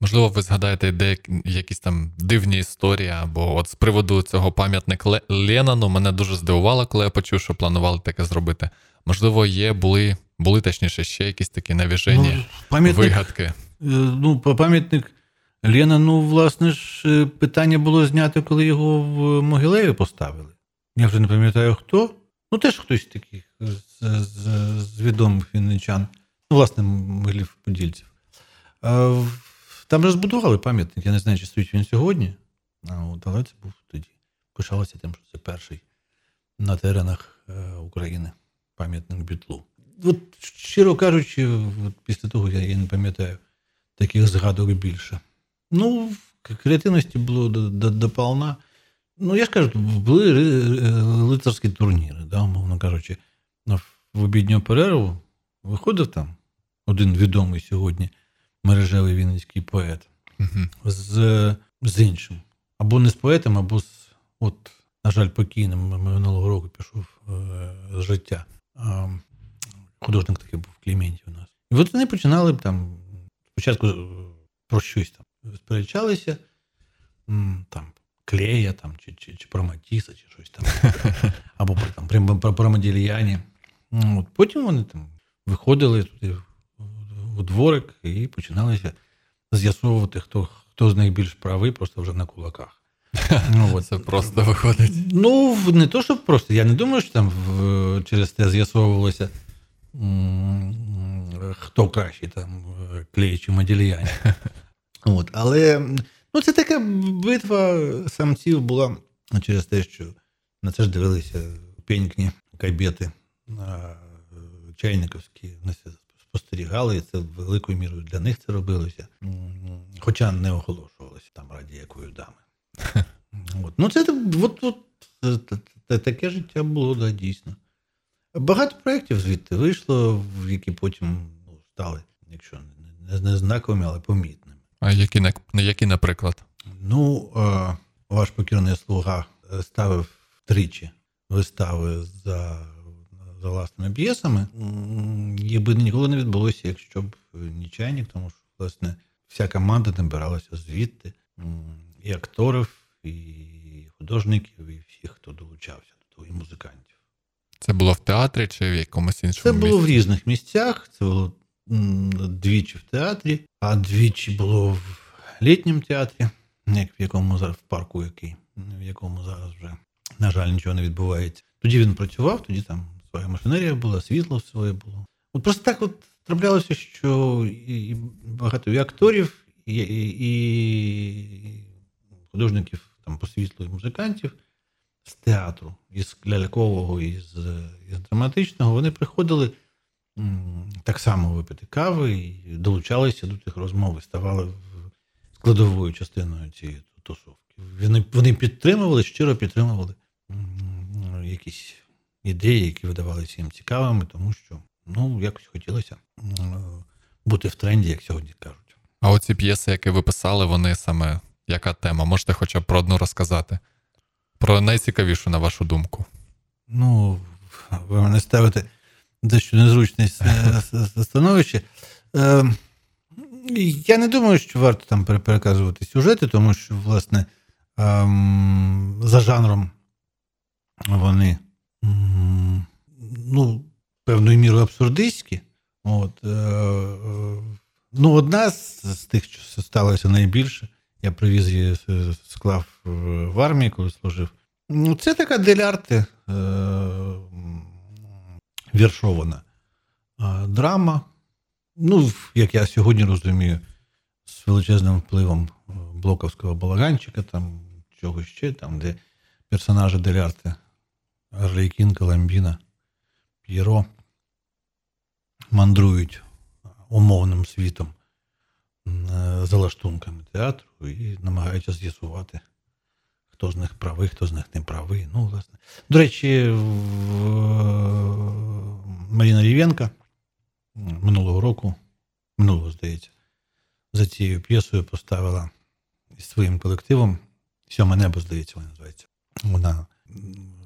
Можливо, ви згадаєте якісь там дивні історії, або от з приводу цього пам'ятника Ле- Леннону мене дуже здивувало, коли я почув, що планували таке зробити. Можливо, є, були, були точніше ще якісь такі навіжені Ну, вигадки. е, ну, пам'ятник Лена, ну, власне ж, е, питання було зняти, коли його в Могилеві поставили. Я вже не пам'ятаю хто. Ну, теж хтось таких з, з, з відомих вінничан. Ну, власне, могилів подільців. Там же збудували пам'ятник. Я не знаю, чи стоїть він сьогодні. Але це був тоді. Пишалося тим, що це перший на теренах е, України пам'ятник бітлу. От, щиро кажучи, от після того я, я не пам'ятаю таких згадок більше. Ну, креативності було до, до, доповна. Ну, я ж кажу, були лицарські турніри, да, умовно кажучи, в обідню перерву виходив там один відомий сьогодні мережевий вінницький поет з, з іншим. Або не з поетом, або з, от, на жаль, покійним минулого року пішов е, з життя. Художник такий був Кліментів у нас. І от вони починали б там спочатку е, про щось там сперечалися, там, клея там, чи, чи, чи про Матіса, чи щось там. *laughs* Або про, там, про, про, про Модільяні. Ну, От, потім вони там виходили туди у дворик і починалися з'ясовувати, хто, хто з них більш правий, просто вже на кулаках. *laughs* Ну, от. Це просто виходить. Ну, не то, щоб просто. Я не думаю, що там в, через те з'ясовувалося, хто кращий, там, е, клей чи Модільяні. *laughs* От, але ну, це така битва самців була через те, що на це ж дивилися пенькні кайбети а, чайниковські. Спостерігали, і це великою мірою для них це робилося. Хоча не оголошувалося там раді якої дами. *laughs* От. Ну, це от, от, та- та- таке життя було, да, дійсно. Багато проєктів звідти вийшло, які потім ну, стали, якщо не, не знаковими, але помітними. А які, які наприклад? Ну, е, ваш покірний слуга ставив тричі вистави за за власними п'єсами, їх би ніколи не відбулося, якщо б не чайник, тому що, власне, вся команда набиралася звідти, і акторів, і художників, і всіх, хто долучався до того, і музикантів. Це було в театрі чи в якомусь іншому? Це було в різних місцях. Це було двічі в театрі, а двічі було в літньому театрі, як в якому зараз в парку, який, в якому зараз вже, на жаль, нічого не відбувається. Тоді він працював, тоді там своя машинерія була, світло своє було. От просто так от траплялося, що і багато і акторів, і, і, і художників там по світлу і музикантів з театру, із лялькового, із, із драматичного, вони приходили так само випити кави і долучалися до тих розмов, і ставали складовою частиною цієї тусовки. Вони вони підтримували, щиро підтримували якісь ідеї, які видавалися їм цікавими, тому що ну, якось хотілося бути в тренді, як сьогодні кажуть. А оці п'єси, які ви писали, вони саме яка тема? Можете хоча б про одну розказати? Про найцікавішу, на вашу думку. Ну, ви мене ставите дещо незручне становище. Е, я не думаю, що варто там переказувати сюжети, тому що, власне, ем, за жанром вони ну, певною мірою абсурдистські. От, е, е, ну, Одна з тих, що сталося найбільше, я привіз її, склав в армії, коли служив. Ну, Це така делярти е, віршована драма. Ну, як я сьогодні розумію, з величезним впливом блоковського балаганчика, там чогось ще, там, де персонажі делярти Арлейкін, Каламбіна, П'єро мандрують умовним світом за лаштунками театру і намагаються з'ясувати, хто з них правий, хто з них не правий. Ну, власне. До речі, Маріна Рівенка минулого року, минулого, здається, за цією п'єсою поставила із своїм колективом. Сьоме небо, здається, вона називається. Вона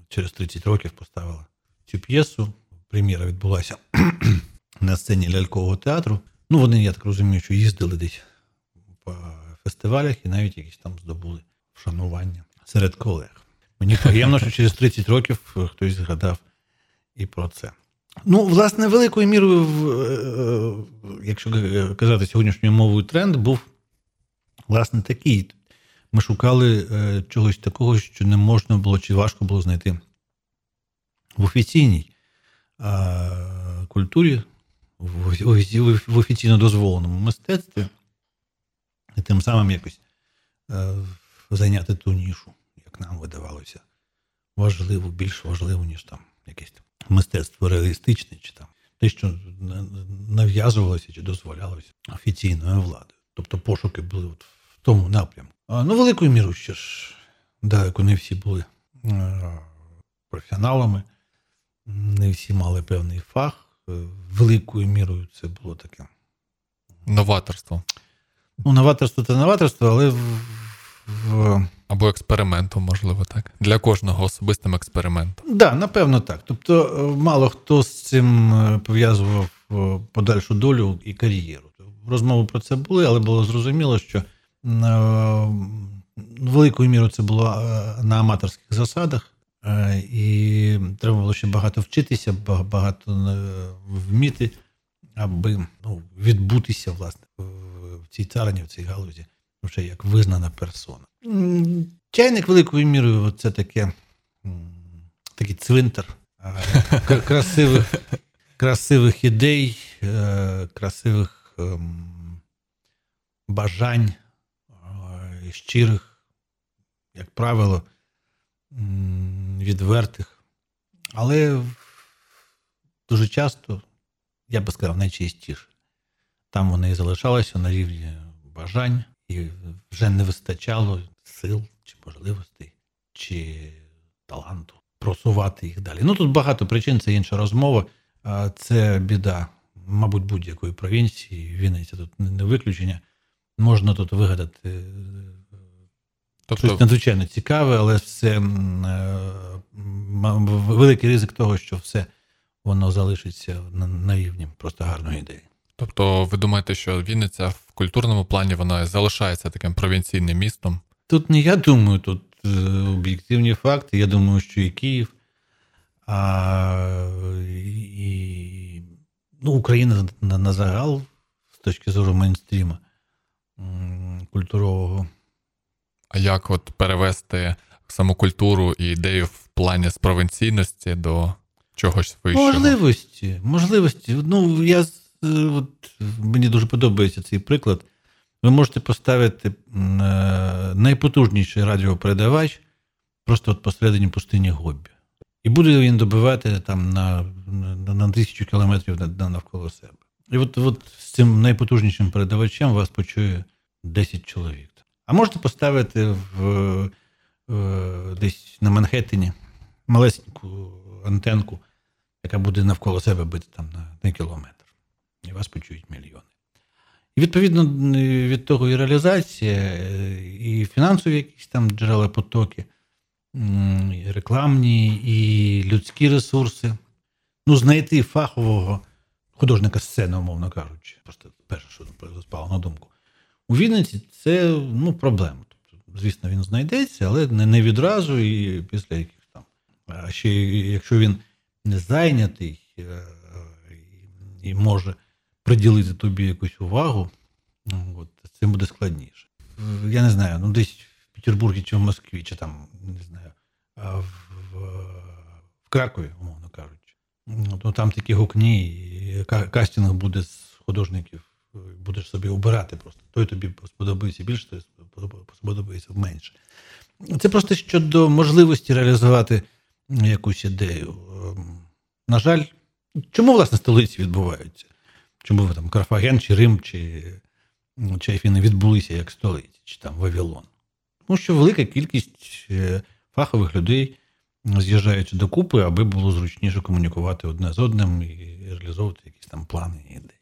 через 30 років поставила цю п'єсу. Прем'єра відбулася *clears throat* на сцені лялькового театру. Ну, вони, я так розумію, що їздили десь по фестивалях і навіть якісь там здобули вшанування серед колег. Мені приємно, що через 30 років хтось згадав і про це. Ну, власне, великою мірою, е, е, якщо казати сьогоднішньою мовою, тренд був власне такий. Ми шукали е, чогось такого, що не можна було чи важко було знайти в офіційній культурі, в офіційно дозволеному мистецтві, і тим самим якось зайняти ту нішу, як нам видавалося, важливу, більш важливу, ніж там якесь мистецтво реалістичне, чи там те, що нав'язувалося чи дозволялося офіційною владою. Тобто пошуки були от в тому напрямку. Ну, великою мірою ще ж далеко не всі були е, професіоналами, не всі мали певний фах. Е, великою мірою це було таке. Новаторство. Ну, новаторство це новаторство, але в, в... Або експериментом, можливо, так. Для кожного особистим експериментом. Так, да, напевно, так. Тобто, е, мало хто з цим пов'язував подальшу долю і кар'єру. Розмови про це були, але було зрозуміло, що великою мірою це було на аматорських засадах. Е, і треба було ще багато вчитися, багато е, вміти, аби ну, відбутися власне в цій царині, в цій галузі, вже як визнана персона. Чайник великою мірою це таке такий цвинтар красивих красивих ідей, е, красивих ем, бажань, щирих, як правило відвертих. Але дуже часто, я би сказав, найчастіше. Там вони і залишалися на рівні бажань, і вже не вистачало сил чи можливостей, чи таланту просувати їх далі. Ну тут багато причин, це інша розмова. Це біда, мабуть, будь-якої провінції. Вінниця тут не виключення. Можна тут вигадати тобто... щось надзвичайно цікаве, але все великий ризик того, що все воно залишиться на рівні просто гарної ідеї. Тобто, ви думаєте, що Вінниця в культурному плані вона залишається таким провінційним містом? Тут не я думаю, тут е, об'єктивні факти. Я думаю, що і Київ, а і ну, Україна на, на загал з точки зору мейнстріма культурового. А як от перевести саму культуру і ідею в плані з провінційності до чогось вищого? Можливості. Можливості. Ну, я Е, от, мені дуже подобається цей приклад. Ви можете поставити е, найпотужніший радіопередавач просто от посередині пустині Гобі. І буде він добивати там на на, на тисячу кілометрів навколо себе. І от от з цим найпотужнішим передавачем вас почує 10 чоловік. А можете поставити в, в десь на Манхеттені малесеньку антенку, яка буде навколо себе бити там на, кілометр і вас почують мільйони. І відповідно від того і реалізація, е, і фінансові якісь там джерела потоки, і рекламні, і людські ресурси. Ну, знайти фахового художника сцени, умовно кажучи, просто перше, що спало на думку. У Вінниці це ну, проблема. Тобто, звісно, він знайдеться, але не відразу і після яких там. А ще якщо він не зайнятий е, і може приділити тобі якусь увагу, ну, от, це буде складніше. Я не знаю, ну десь в Петербургі чи в Москві, чи там, не знаю, в, в Кракові, умовно кажучи. Ну, Там такі гукні, і кастинг буде з художників, будеш собі обирати просто. Той тобі сподобається більше, той сподобається менше. Це просто щодо можливості реалізувати якусь ідею. Ем, на жаль, чому власне столиці відбуваються? Чому там Карфаген, чи Рим, чи чи Афіни відбулися як столиці, чи там Вавилон? Тому що велика кількість е, фахових людей з'їжджаються докупи, аби було зручніше комунікувати одне з одним і реалізовувати якісь там плани і ідеї.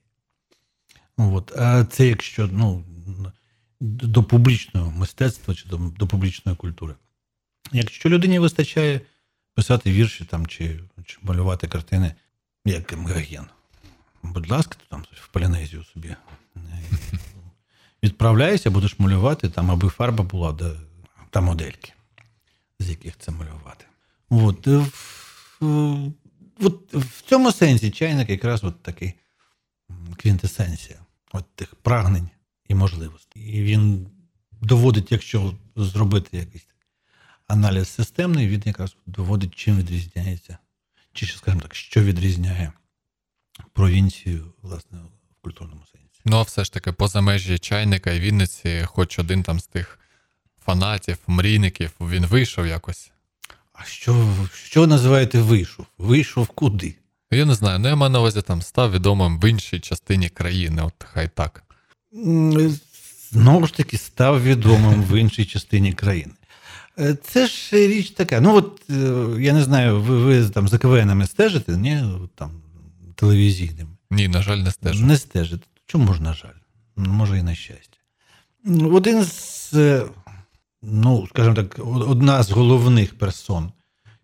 От. А це якщо ну, до публічного мистецтва чи до, до публічної культури. Якщо людині вистачає писати вірші там, чи, чи малювати картини, як Гоген, будь ласка, там в Полінезію собі. Відправляйся, будеш малювати, там, аби фарба була де, та модельки, з яких це малювати. От, е, в, от, в цьому сенсі чайник якраз от такий квінтесенція от тих прагнень і можливостей. І він доводить, якщо зробити якийсь аналіз системний, він якраз доводить, чим відрізняється, чи, скажімо так, що відрізняє провінцію, власне, в культурному сенсі. Ну, а все ж таки, поза межі чайника і Вінниці, хоч один там з тих фанатів, мрійників, він вийшов якось. А що що ви називаєте вийшов? Вийшов куди? Я не знаю. Ну, я маю на увазі там став відомим в іншій частині країни, от хай так. Знову ж таки, став відомим в іншій частині країни. Е, це ж річ така. Ну, от е, я не знаю, ви ви там за КВНами стежите, ні? Там телевізійним. Ні, на жаль, не стежить. Не стежить. Чому ж, на жаль? Може, і на щастя. Один з, е, ну, скажімо так, одна з головних персон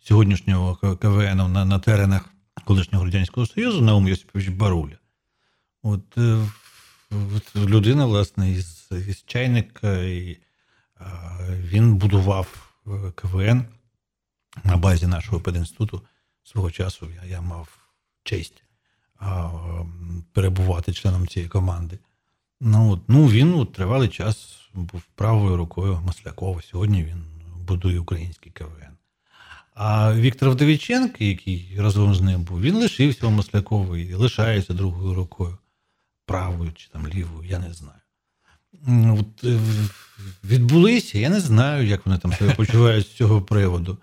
сьогоднішнього КВН на на теренах колишнього Радянського Союзу Наум Йосипович Баруля. От, е, от людина, власне, із, із чайника, і він будував е, КВН на базі нашого пединституту свого часу. Я, я мав честь перебувати членом цієї команди. Ну, ну Він от, тривалий час був правою рукою Маслякова. Сьогодні він будує український КВН. А Віктор Вдовіченко, який разом з ним був, він лишився у Маслякова і лишається другою рукою, правою чи там лівою, я не знаю. От, е, Відбулися, я не знаю, як вони там себе почувають з цього приводу.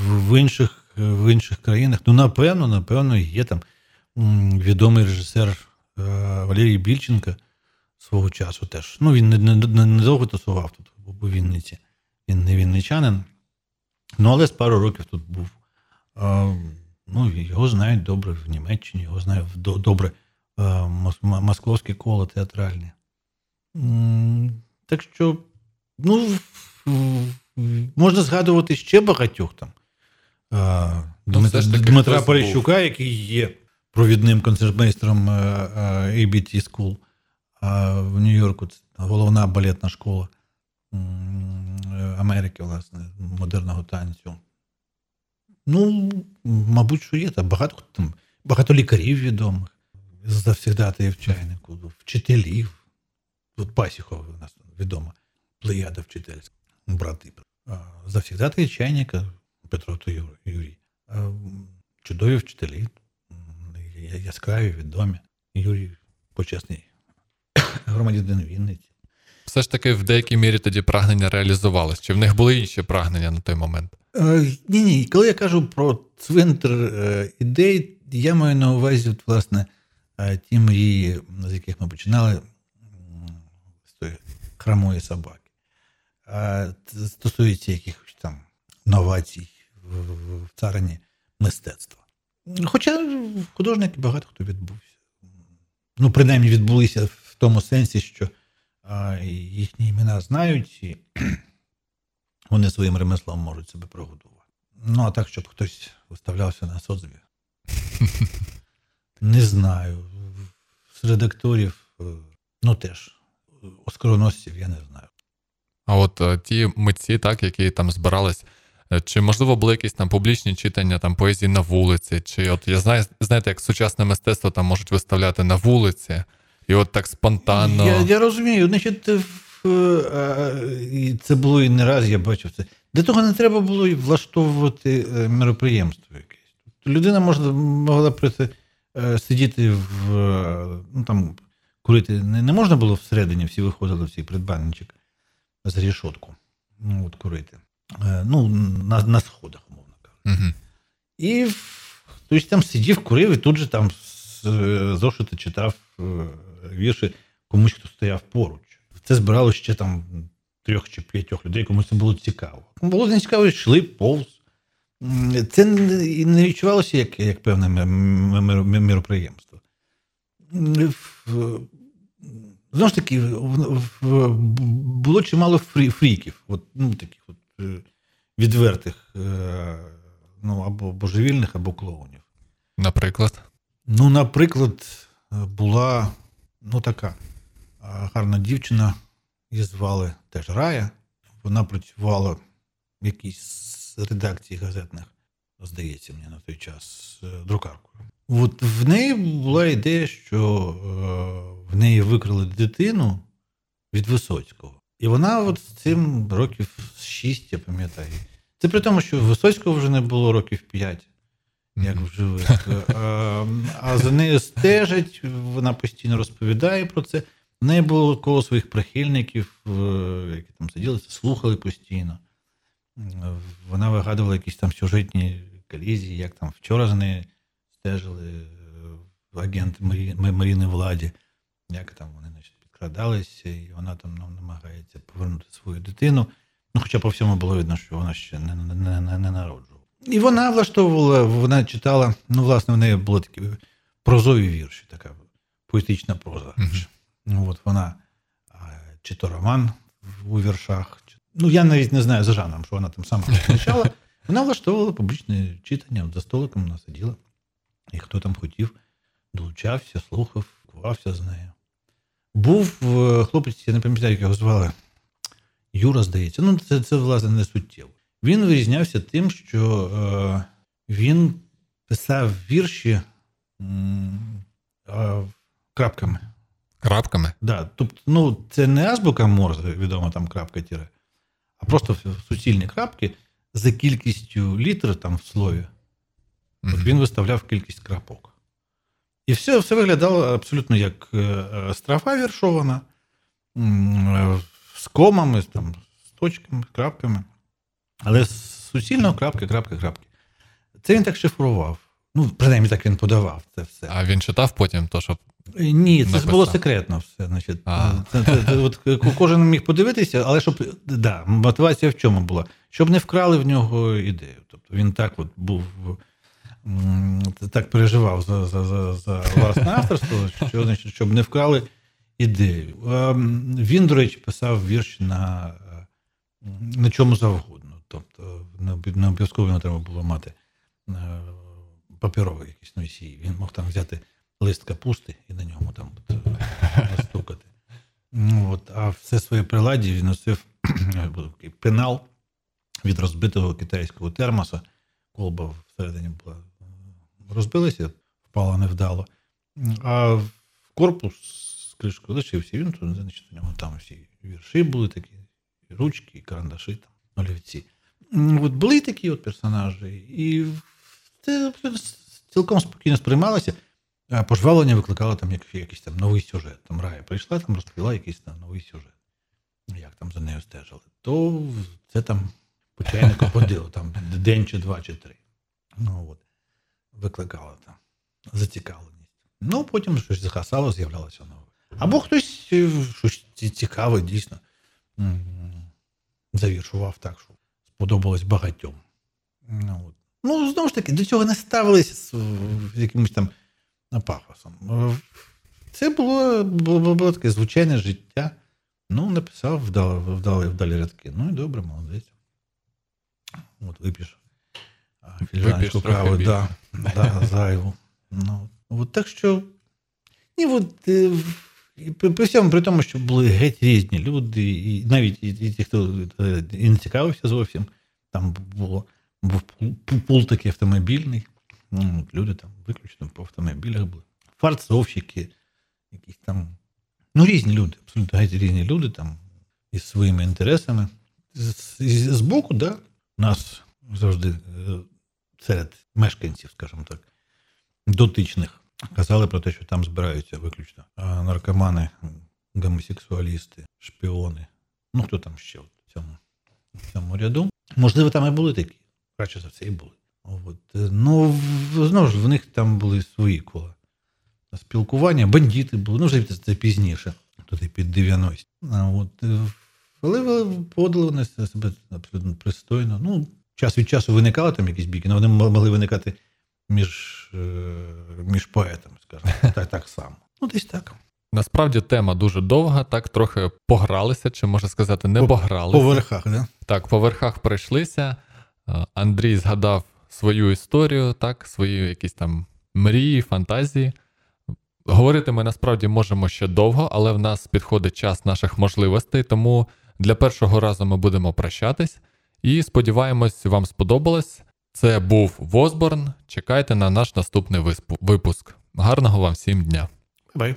В інших в інших країнах, ну, напевно, напевно, є там відомий режисер е, Валерій Більченко свого часу теж. Ну, він не, не, не, не тусував тут у Вінниці. Він не вінничанин. Ну, але з пару років тут був. Ну, його знають добре в Німеччині, його знають добре московське коло театральне. Так що, ну, можна згадувати ще багатьох там. Дмитра хтось Поліщука, який є провідним концертмейстером ABT School в Нью-Йорку. Це головна балетна школа Америки, власне, модерного танцю. Ну, мабуть, що є. Там багато, там, багато лікарів відомих, завсігдатаїв чайнику, вчителів. От Пасіхова у нас відома плеяда вчительська, брати. А, Завсігдатаї чайника Петро та Юрій. Чудові вчителі, яскраві, відомі. Юрій почесний *coughs* громадянин Вінниці. Все ж таки в деякій мірі тоді прагнення реалізувалось. Чи в них були інші прагнення на той момент? Е, Ні, ні. Коли я кажу про цвинтар е, ідей, я маю на увазі, от, власне, е, ті мрії, з яких ми починали з тої хромої собаки. Це стосується якихось там новацій в, царині мистецтва. Хоча художники багато хто відбувся. Ну, принаймні, відбулися в тому сенсі, що їхні імена знають, і *clears throat* вони своїм ремеслом можуть себе прогодувати. Ну, а так, щоб хтось виставлявся на соцві. *laughs* Не знаю. Серед акторів, е, ну теж, оскароносців я не знаю. А от е, ті митці, так, які там збирались, е, чи можливо були якісь там публічні читання там поезії на вулиці? Чи от я знаю, знаєте, як сучасне мистецтво там можуть виставляти на вулиці, і от так спонтанно. Я, я розумію, значить, в, е, і це було і не раз, я бачив це. Для того не треба було і влаштовувати е, мероприємство якесь. Тобто людина можна, могла прийти, е, сидіти в е, ну, там, курити. Не, не можна було всередині, всі виходили в цей предбанничок з рішотку. Ну, от курити. Е, Ну, на, на сходах, умовно кажучи. Угу. І хтось там сидів, курив, і тут же там з е, зошити читав е, вірші комусь, хто стояв поруч. Це збирало ще там трьох чи п'ятьох людей, комусь це було цікаво. Було не цікаво, йшли повз. Це не відчувалося як, як певне міроприємство. Знову ж таки, було чимало фрі, фріків, от, ну, таких от, е, відвертих, е, ну, або божевільних, або клоунів. Наприклад. Ну, наприклад, була ну, така гарна дівчина, її звали теж Рая. Вона працювала в якійсь редакції газетних, здається, мені на той час, е, друкаркою. От в неї була ідея, що е, в неї викрили дитину від Висоцького. І вона от з цим років з шість, я пам'ятаю. Це при тому, що Висоцького вже не було років п'ять як в живих. *laughs* А, а за нею стежать, вона постійно розповідає про це. В неї було коло своїх прихильників, які там сиділи, слухали постійно. Вона вигадувала якісь там сюжетні колізії, як там вчора за нею стежили е, Ма- Маріни Владі, як там вони значить, підкрадалися, і вона там нам намагається повернути свою дитину. Ну, хоча по всьому було видно, що вона ще не, не, не, не народжувала. І вона влаштовувала, вона читала, ну, власне, в неї були такі прозові вірші, така поетична проза. Ну, от вона чи то роман у віршах. Чи... Ну, я навіть не знаю за жанром, що вона там сама розміщала. Вона влаштовувала публічне читання, от за столиком вона сиділа. І хто там хотів, долучався, слухав, кувався з нею. Був е, хлопець, я не пам'ятаю, як його звали. Юра, здається. Ну, це, це власне, не суттєво. Він вирізнявся тим, що е, він писав вірші е, крапками. Крапками. Да, тобто, ну, це не азбука Морзе, відомо там крапка тіре, а просто суцільні крапки за кількістю літер там в слові. От він виставляв кількість крапок. І все, все виглядало абсолютно як е, е, страфа віршована, з комами, там, з точками, крапками. Але суцільно крапки, крапки, крапки. Це він так шифрував. Ну, принаймні так він подавав це все. А він читав потім, то що Ні, це ж Написав. було секретно все. Значить, це, це, це, от, кожен міг подивитися, але щоб да, мотивація в чому була? щоб не вкрали в нього ідею. Тобто він так от був так переживав за, за, за, за власне авторство, що значить, щоб не вкрали ідею. Він, до речі, писав вірш на, на чому завгодно. Тобто не обов'язково не треба було мати е, паперовий якийсь носій. Він мог там взяти лист капусти і на ньому там *laughs* настукати. Ну, от, а все своє приладдя він носив *clears throat* пенал від розбитого китайського термоса. Колба всередині була е, розбилася, впала невдало. А в корпус з кришкою лишився. Він значить, у нього там всі вірші були такі, і ручки, і карандаші, там, олівці. От були такі от персонажі, і це цілком спокійно сприймалося. А пожвалення викликало там як- якийсь там новий сюжет. Там Рая прийшла, там розповіла якийсь там новий сюжет. Як там за нею стежили. То це там по чайнику ходило, там день чи два, чи три. Ну от, викликало там зацікавленість. Ну, потім щось згасало, з'являлося нове. Або хтось е, щось цікаве, дійсно, завіршував так, що сподобалось багатьом. Ну, от. ну знову ж таки, до цього не ставилися з, з якимось там пафосом. Е, Це було, було, було таке звичайне життя. Ну, написав вдали, вдали, вдалі рядки. Ну і добре, молодець. От випіш. кави, більше. да, да, зайву. Ну, от так що. І от, е, і при, всьому при тому, що були геть різні люди, і навіть і, і ті, хто е, і не цікавився зовсім, там було, був пул, такий автомобільний. Ну, люди там виключно по автомобілях були. Фарцовщики, якісь там. Ну, різні люди, абсолютно геть різні люди там із своїми інтересами. З боку, да, нас завжди е, серед мешканців, скажімо так, дотичних казали про те, що там збираються виключно наркомани, гомосексуалісти, шпіони. Ну, хто там ще в цьому, в цьому ряду. Можливо, там і були такі. Краще за все і були. От. е, Ну, знову ж, в них там були свої кола спілкування, бандити були, ну вже це, пізніше, туди під 90. От, е, але ви поводили вони себе абсолютно пристойно. Ну, час від часу виникали там якісь біки, але вони могли виникати між, е, між поетами, скажімо, *laughs* так, так само. Ну, десь так. Насправді тема дуже довга, так трохи погралися, чи можна сказати, не По- погралися. По верхах, да? Так, по верхах пройшлися. Е, Андрій згадав свою історію, так, свої якісь там мрії, фантазії. Говорити ми насправді можемо ще довго, але в нас підходить час наших можливостей, тому для першого разу ми будемо прощатись. І сподіваємось, вам сподобалось. Це був Возборн. Чекайте на наш наступний випуск. Гарного вам всім дня! Бай.